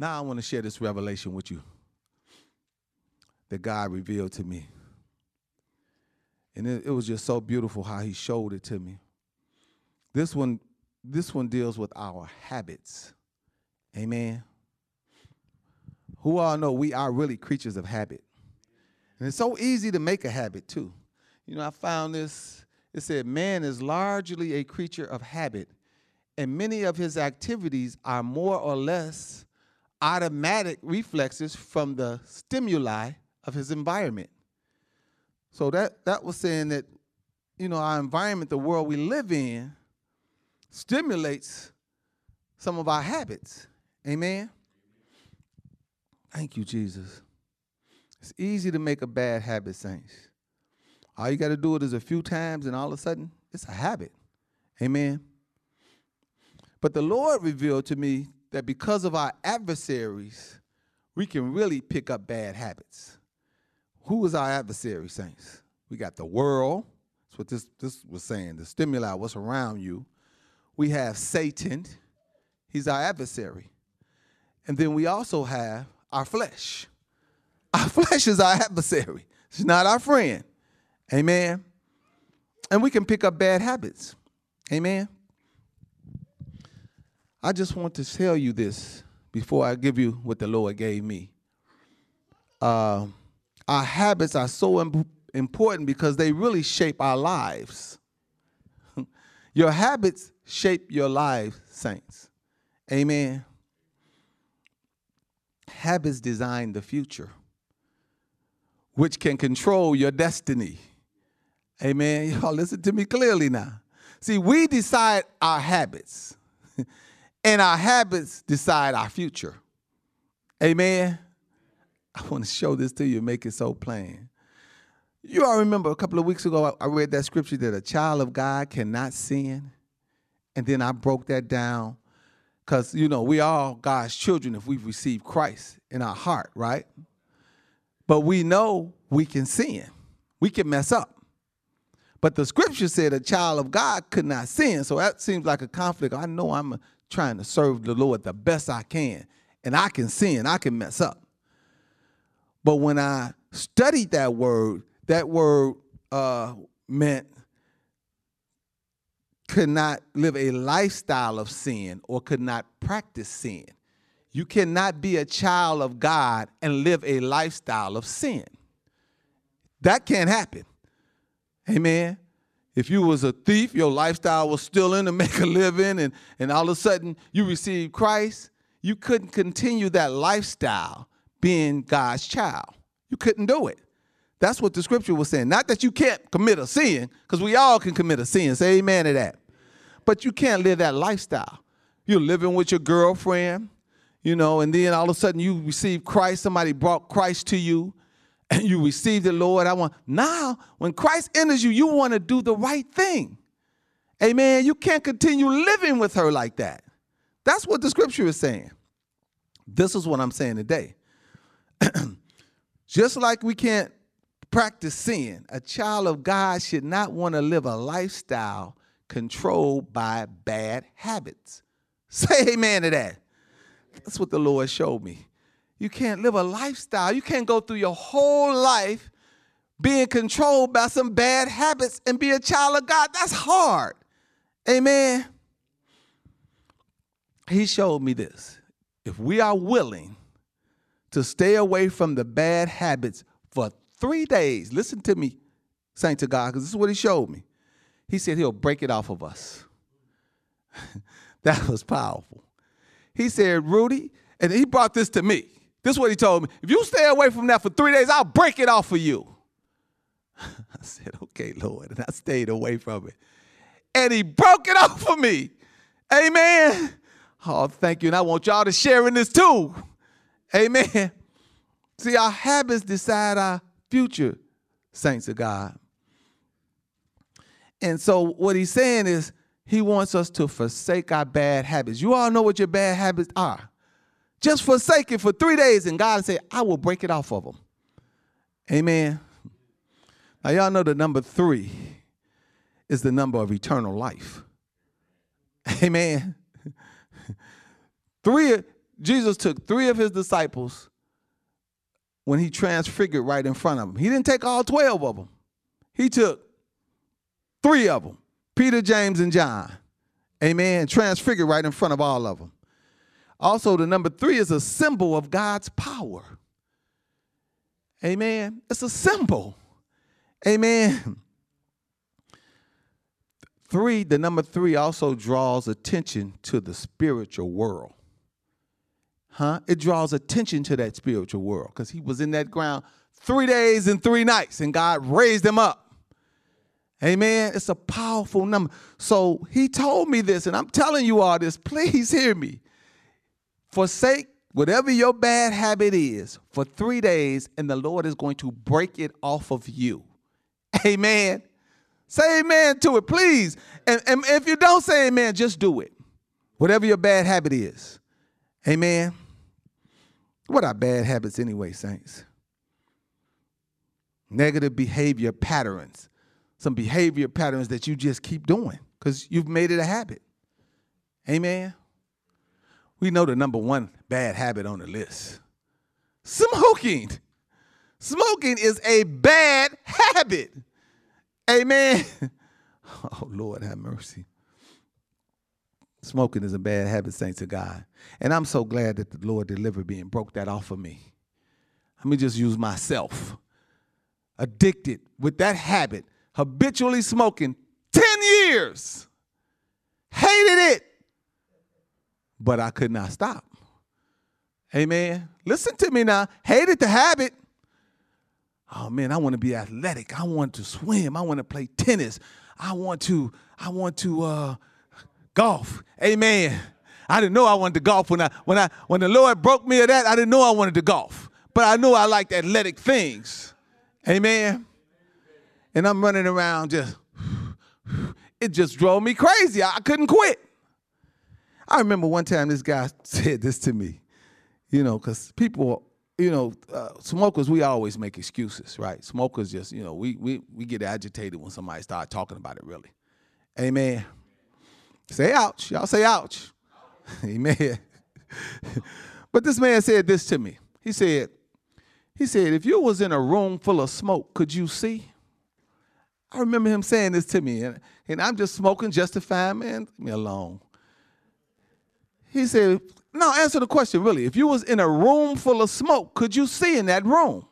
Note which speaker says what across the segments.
Speaker 1: Now I want to share this revelation with you that God revealed to me. And it, it was just so beautiful how he showed it to me. This one, this one deals with our habits. Amen. Who all know we are really creatures of habit. And it's so easy to make a habit too. You know, I found this, it said, man is largely a creature of habit, and many of his activities are more or less automatic reflexes from the stimuli of his environment. So that that was saying that, you know, our environment, the world we live in, stimulates some of our habits. Amen. Thank you, Jesus. It's easy to make a bad habit, saints. All you got to do it is a few times, and all of a sudden, it's a habit. Amen. But the Lord revealed to me that because of our adversaries, we can really pick up bad habits. Who is our adversary, saints? We got the world. That's what this, this was saying, the stimuli, what's around you. We have Satan. He's our adversary. And then we also have our flesh. Our flesh is our adversary. It's not our friend. Amen. And we can pick up bad habits. Amen. I just want to tell you this before I give you what the Lord gave me. Uh, our habits are so imp- important because they really shape our lives. your habits shape your lives, saints. Amen. Habits design the future, which can control your destiny. Amen. Y'all listen to me clearly now. See, we decide our habits. And our habits decide our future. Amen. I want to show this to you, make it so plain. You all remember a couple of weeks ago, I read that scripture that a child of God cannot sin. And then I broke that down because, you know, we are God's children if we've received Christ in our heart, right? But we know we can sin, we can mess up. But the scripture said a child of God could not sin. So that seems like a conflict. I know I'm a trying to serve the Lord the best I can. And I can sin, I can mess up. But when I studied that word, that word uh, meant could not live a lifestyle of sin or could not practice sin. You cannot be a child of God and live a lifestyle of sin. That can't happen. Amen. If you was a thief, your lifestyle was stealing to make a living, and, and all of a sudden you received Christ, you couldn't continue that lifestyle being God's child. You couldn't do it. That's what the scripture was saying. Not that you can't commit a sin, because we all can commit a sin. Say amen to that. But you can't live that lifestyle. You're living with your girlfriend, you know, and then all of a sudden you receive Christ. Somebody brought Christ to you and you receive the Lord. I want now when Christ enters you, you want to do the right thing. Amen. You can't continue living with her like that. That's what the scripture is saying. This is what I'm saying today. Just like we can't practice sin, a child of God should not want to live a lifestyle controlled by bad habits. Say amen to that. That's what the Lord showed me. You can't live a lifestyle. You can't go through your whole life being controlled by some bad habits and be a child of God. That's hard. Amen. He showed me this. If we are willing to stay away from the bad habits for three days, listen to me, saint to God, because this is what he showed me. He said he'll break it off of us. that was powerful. He said, Rudy, and he brought this to me. This is what he told me. If you stay away from that for three days, I'll break it off for you. I said, okay, Lord. And I stayed away from it. And he broke it off for me. Amen. Oh, thank you. And I want y'all to share in this too. Amen. See, our habits decide our future, saints of God. And so what he's saying is he wants us to forsake our bad habits. You all know what your bad habits are. Just forsake it for three days, and God said, I will break it off of them. Amen. Now, y'all know the number three is the number of eternal life. Amen. Three, Jesus took three of his disciples when he transfigured right in front of them. He didn't take all 12 of them, he took three of them Peter, James, and John. Amen. Transfigured right in front of all of them. Also, the number three is a symbol of God's power. Amen. It's a symbol. Amen. Three, the number three also draws attention to the spiritual world. Huh? It draws attention to that spiritual world because he was in that ground three days and three nights, and God raised him up. Amen. It's a powerful number. So he told me this, and I'm telling you all this. Please hear me. Forsake whatever your bad habit is for three days, and the Lord is going to break it off of you. Amen. Say amen to it, please. And, and if you don't say amen, just do it. Whatever your bad habit is. Amen. What are bad habits anyway, saints? Negative behavior patterns. Some behavior patterns that you just keep doing because you've made it a habit. Amen. We know the number one bad habit on the list smoking. Smoking is a bad habit. Amen. Oh, Lord, have mercy. Smoking is a bad habit, saints to God. And I'm so glad that the Lord delivered me and broke that off of me. Let me just use myself. Addicted with that habit, habitually smoking 10 years. Hated it. But I could not stop. Amen. Listen to me now. Hated the habit, oh man, I want to be athletic. I want to swim. I want to play tennis. I want to, I want to uh, golf. Amen. I didn't know I wanted to golf when I when I when the Lord broke me of that. I didn't know I wanted to golf, but I knew I liked athletic things. Amen. And I'm running around just. It just drove me crazy. I couldn't quit. I remember one time this guy said this to me, you know, because people you know, uh, smokers, we always make excuses, right? Smokers just, you know, we, we, we get agitated when somebody start talking about it, really. Amen. Say ouch. Y'all say ouch. Amen. but this man said this to me. He said, he said, if you was in a room full of smoke, could you see? I remember him saying this to me, and, and I'm just smoking justifying, man, leave me alone. He said, no, answer the question really. If you was in a room full of smoke, could you see in that room?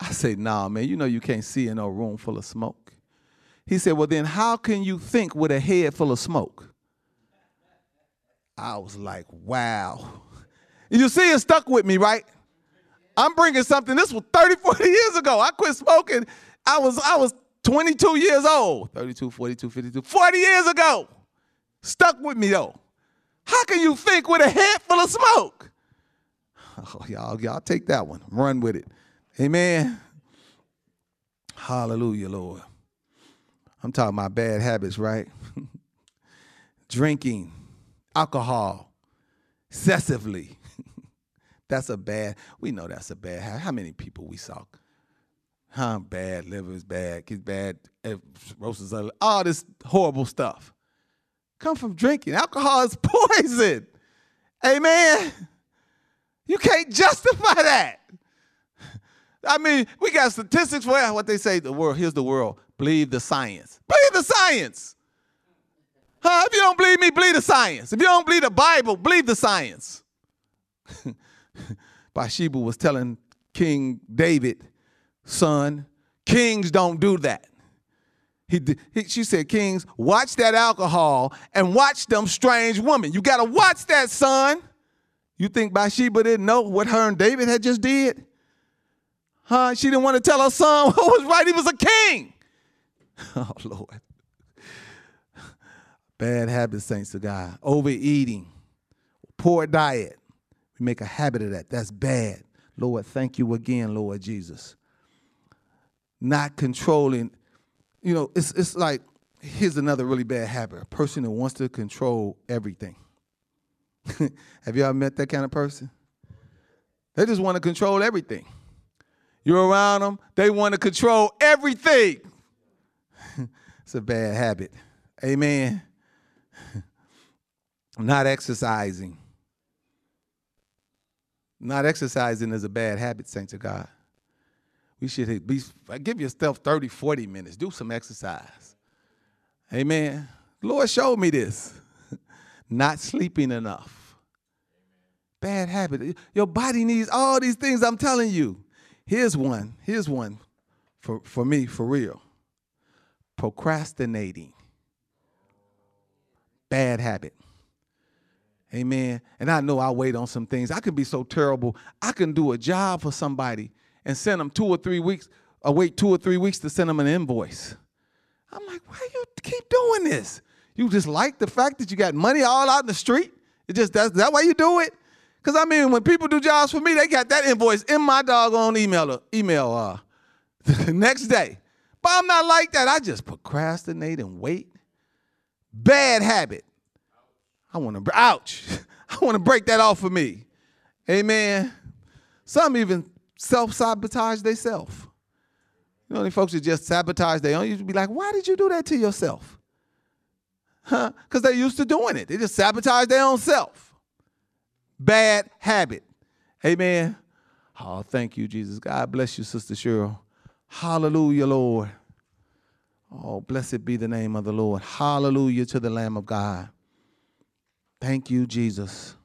Speaker 1: I said, nah, man, you know you can't see in a room full of smoke. He said, well, then how can you think with a head full of smoke? I was like, wow. You see, it stuck with me, right? I'm bringing something. This was 30, 40 years ago. I quit smoking. I was, I was 22 years old. 32, 42, 52, 40 years ago. Stuck with me though. How can you think with a head full of smoke? Oh, y'all, y'all take that one. Run with it. Amen. Hallelujah, Lord. I'm talking about bad habits, right? Drinking, alcohol, excessively. that's a bad, we know that's a bad habit. How many people we saw? Huh? Bad liver is bad, kids bad, eh, cirrhosis, all this horrible stuff come from drinking. Alcohol is poison. Amen. You can't justify that. I mean, we got statistics for what they say the world. Here's the world. Believe the science. Believe the science. Huh? If you don't believe me, believe the science. If you don't believe the Bible, believe the science. Bathsheba was telling King David, son, kings don't do that. He, he, she said, Kings, watch that alcohol and watch them strange women. You got to watch that, son. You think Bathsheba didn't know what her and David had just did? Huh? She didn't want to tell her son what was right. He was a king. Oh, Lord. Bad habits, saints of God. Overeating, poor diet. We make a habit of that. That's bad. Lord, thank you again, Lord Jesus. Not controlling you know, it's it's like here's another really bad habit: a person who wants to control everything. Have you ever met that kind of person? They just want to control everything. You're around them, they want to control everything. it's a bad habit. Amen. Not exercising. Not exercising is a bad habit, saints of God. We should be, give yourself 30, 40 minutes. Do some exercise. Amen. Lord showed me this. Not sleeping enough. Bad habit. Your body needs all these things I'm telling you. Here's one. Here's one for, for me, for real. Procrastinating. Bad habit. Amen. And I know I wait on some things. I can be so terrible. I can do a job for somebody and send them two or three weeks, or wait two or three weeks to send them an invoice. I'm like, why you keep doing this? You just like the fact that you got money all out in the street? It just that's that why you do it? Because I mean, when people do jobs for me, they got that invoice in my doggone email uh, email uh, the next day. But I'm not like that. I just procrastinate and wait. Bad habit. I want to ouch. I want to break that off for me. Amen. Some even self-sabotage themselves. You know, the folks that just sabotage their own, you should be like, why did you do that to yourself? Huh? Because they're used to doing it. They just sabotage their own self. Bad habit. Amen. Oh, thank you, Jesus. God bless you, Sister Cheryl. Hallelujah, Lord. Oh, blessed be the name of the Lord. Hallelujah to the Lamb of God. Thank you, Jesus.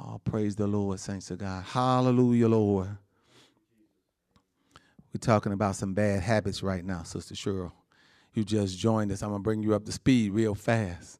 Speaker 1: Oh, praise the Lord, saints of God. Hallelujah, Lord. We're talking about some bad habits right now, Sister Cheryl. You just joined us. I'm going to bring you up to speed real fast.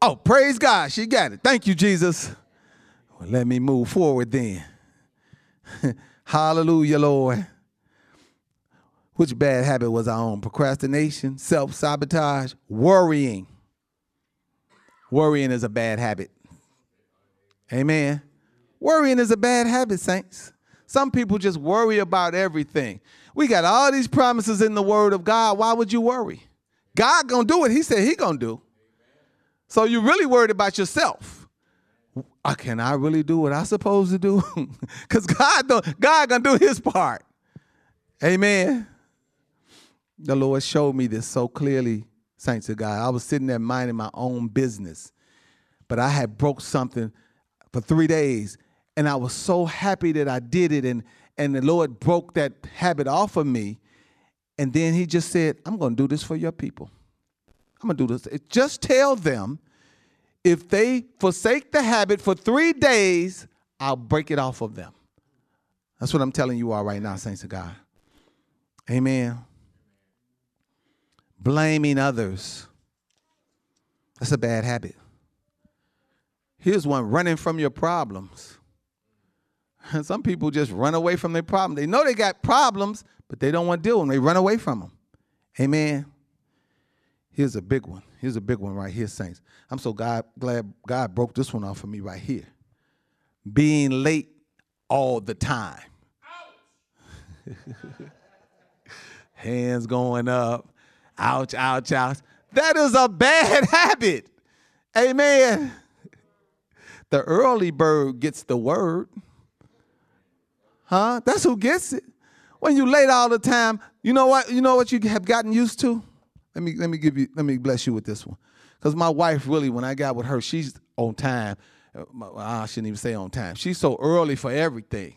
Speaker 1: Oh, praise God. She got it. Thank you, Jesus. Well, let me move forward then. Hallelujah, Lord. Which bad habit was I on? Procrastination, self sabotage, worrying. Worrying is a bad habit. Amen. Worrying is a bad habit, saints. Some people just worry about everything. We got all these promises in the word of God. Why would you worry? God gonna do what he said he gonna do. So you're really worried about yourself. Uh, can I really do what I supposed to do? Because God, God gonna do his part. Amen. The Lord showed me this so clearly, saints of God. I was sitting there minding my own business, but I had broke something for three days, and I was so happy that I did it, and and the Lord broke that habit off of me. And then He just said, "I'm going to do this for your people. I'm going to do this. Just tell them if they forsake the habit for three days, I'll break it off of them." That's what I'm telling you all right now, saints of God. Amen blaming others. That's a bad habit. Here's one running from your problems. Some people just run away from their problems. They know they got problems, but they don't want to deal with them. They run away from them. Amen. Here's a big one. Here's a big one right here, saints. I'm so God, glad God broke this one off for me right here. Being late all the time. Hands going up. Ouch, ouch, ouch. That is a bad habit. Amen. The early bird gets the word. Huh? That's who gets it. When you late all the time, you know what? You know what you have gotten used to? Let me let me give you let me bless you with this one. Because my wife really, when I got with her, she's on time. I shouldn't even say on time. She's so early for everything.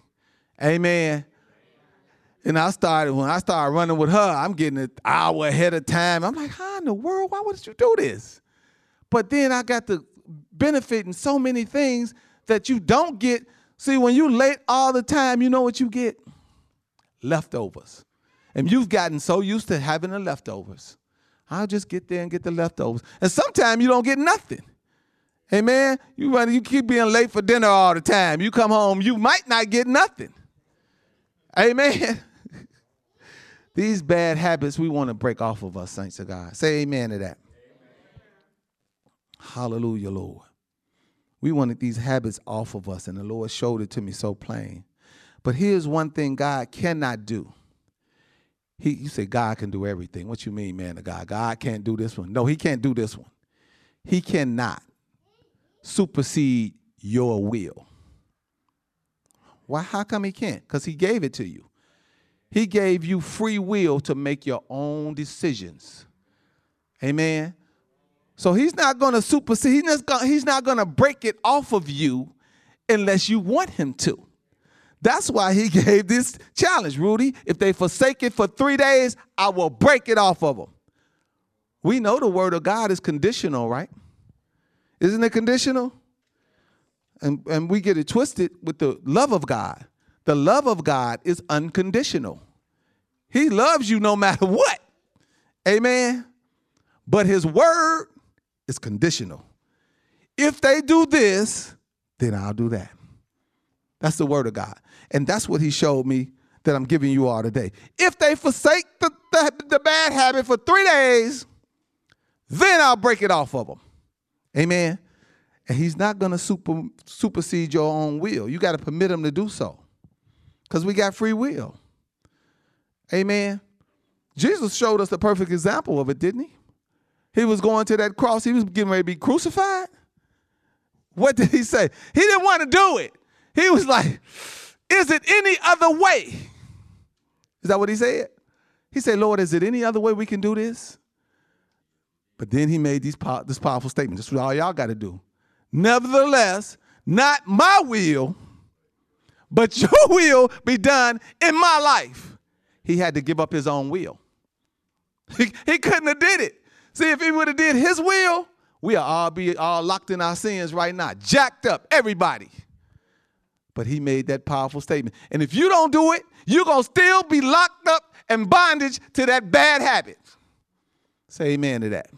Speaker 1: Amen. And I started when I started running with her, I'm getting an hour ahead of time. I'm like, how in the world? Why would you do this? But then I got the benefit in so many things that you don't get. See, when you late all the time, you know what you get? Leftovers. And you've gotten so used to having the leftovers. I'll just get there and get the leftovers. And sometimes you don't get nothing. Amen. You run, you keep being late for dinner all the time. You come home, you might not get nothing. Amen. These bad habits we want to break off of us, saints of God. Say amen to that. Hallelujah, Lord. We wanted these habits off of us, and the Lord showed it to me so plain. But here's one thing God cannot do. He, you say God can do everything. What you mean, man of God? God can't do this one. No, he can't do this one. He cannot supersede your will. Why? How come he can't? Because he gave it to you. He gave you free will to make your own decisions. Amen. So he's not going to supersede, he's not, he's not going to break it off of you unless you want him to. That's why he gave this challenge, Rudy. If they forsake it for three days, I will break it off of them. We know the word of God is conditional, right? Isn't it conditional? And, and we get it twisted with the love of God. The love of God is unconditional. He loves you no matter what. Amen. But his word is conditional. If they do this, then I'll do that. That's the word of God. And that's what he showed me that I'm giving you all today. If they forsake the, the, the bad habit for three days, then I'll break it off of them. Amen. And he's not going to super, supersede your own will. You got to permit him to do so because we got free will. Amen. Jesus showed us the perfect example of it, didn't he? He was going to that cross, he was getting ready to be crucified. What did he say? He didn't want to do it. He was like, Is it any other way? Is that what he said? He said, Lord, is it any other way we can do this? But then he made these this powerful statement. This is all y'all got to do. Nevertheless, not my will, but your will be done in my life. He had to give up his own will. He, he couldn't have did it. See, if he would have did his will, we are all be all locked in our sins right now, jacked up, everybody. But he made that powerful statement. And if you don't do it, you're to still be locked up and bondage to that bad habit. Say amen to that.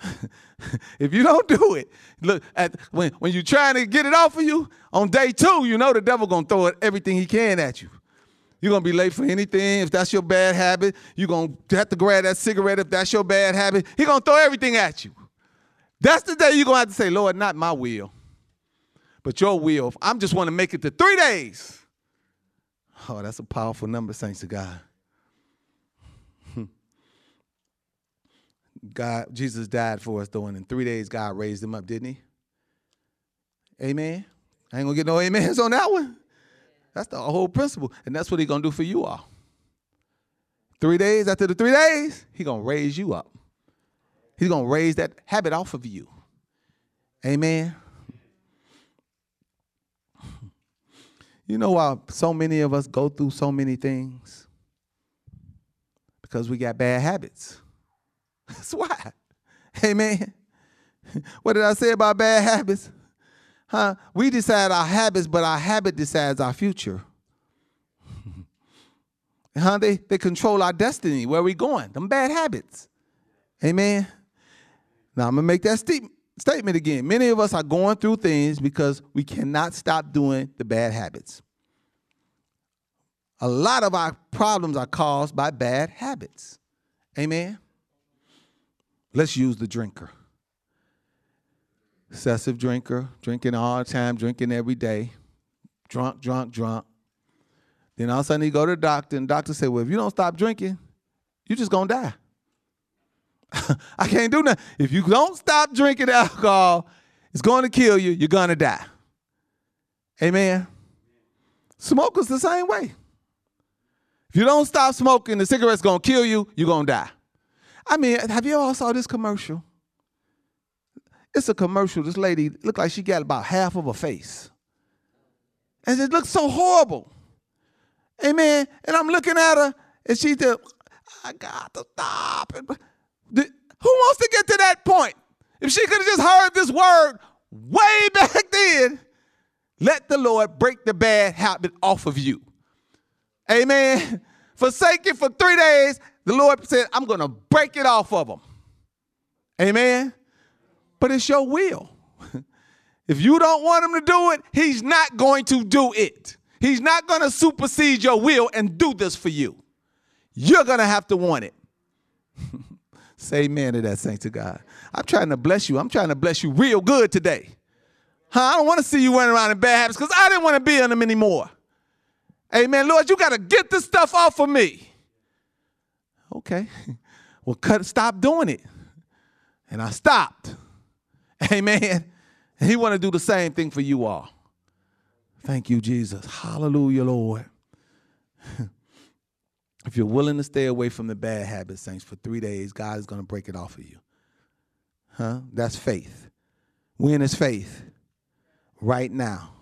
Speaker 1: if you don't do it, look at when, when you're trying to get it off of you, on day two, you know the devil gonna throw everything he can at you. You're gonna be late for anything if that's your bad habit. You're gonna have to grab that cigarette if that's your bad habit. He's gonna throw everything at you. That's the day you're gonna have to say, Lord, not my will, but your will. I'm just want to make it to three days. Oh, that's a powerful number, thanks to God. God, Jesus died for us though, and in three days God raised him up, didn't he? Amen. I ain't gonna get no amens on that one. That's the whole principle. And that's what He's gonna do for you all. Three days after the three days, He's gonna raise you up. He's gonna raise that habit off of you. Amen. You know why so many of us go through so many things? Because we got bad habits. That's why. Amen. What did I say about bad habits? Huh? We decide our habits, but our habit decides our future. huh? They, they control our destiny, where we going, them bad habits. Amen. Now I'm gonna make that st- statement again. Many of us are going through things because we cannot stop doing the bad habits. A lot of our problems are caused by bad habits. Amen. Let's use the drinker excessive drinker, drinking all the time, drinking every day, drunk, drunk, drunk. Then all of a sudden he go to the doctor, and the doctor say, "Well, if you don't stop drinking, you're just gonna die." I can't do nothing. If you don't stop drinking alcohol, it's going to kill you. You're gonna die. Amen. Smokers the same way. If you don't stop smoking, the cigarette's gonna kill you. You're gonna die. I mean, have you all saw this commercial? It's a commercial. This lady looked like she got about half of her face. And it looked so horrible. Amen. And I'm looking at her, and she said, I got to stop. Who wants to get to that point? If she could have just heard this word way back then, let the Lord break the bad habit off of you. Amen. Forsake it for three days. The Lord said, I'm going to break it off of them. Amen but it's your will. if you don't want him to do it, he's not going to do it. He's not going to supersede your will and do this for you. You're going to have to want it. Say amen to that, saint to God. I'm trying to bless you. I'm trying to bless you real good today. Huh? I don't want to see you running around in bad habits because I didn't want to be in them anymore. Amen. Lord, you got to get this stuff off of me. Okay. Well, cut, stop doing it. And I stopped. Amen. He want to do the same thing for you all. Thank you, Jesus. Hallelujah, Lord. if you're willing to stay away from the bad habits, saints, for three days, God is going to break it off of you. Huh? That's faith. When is faith? Right now.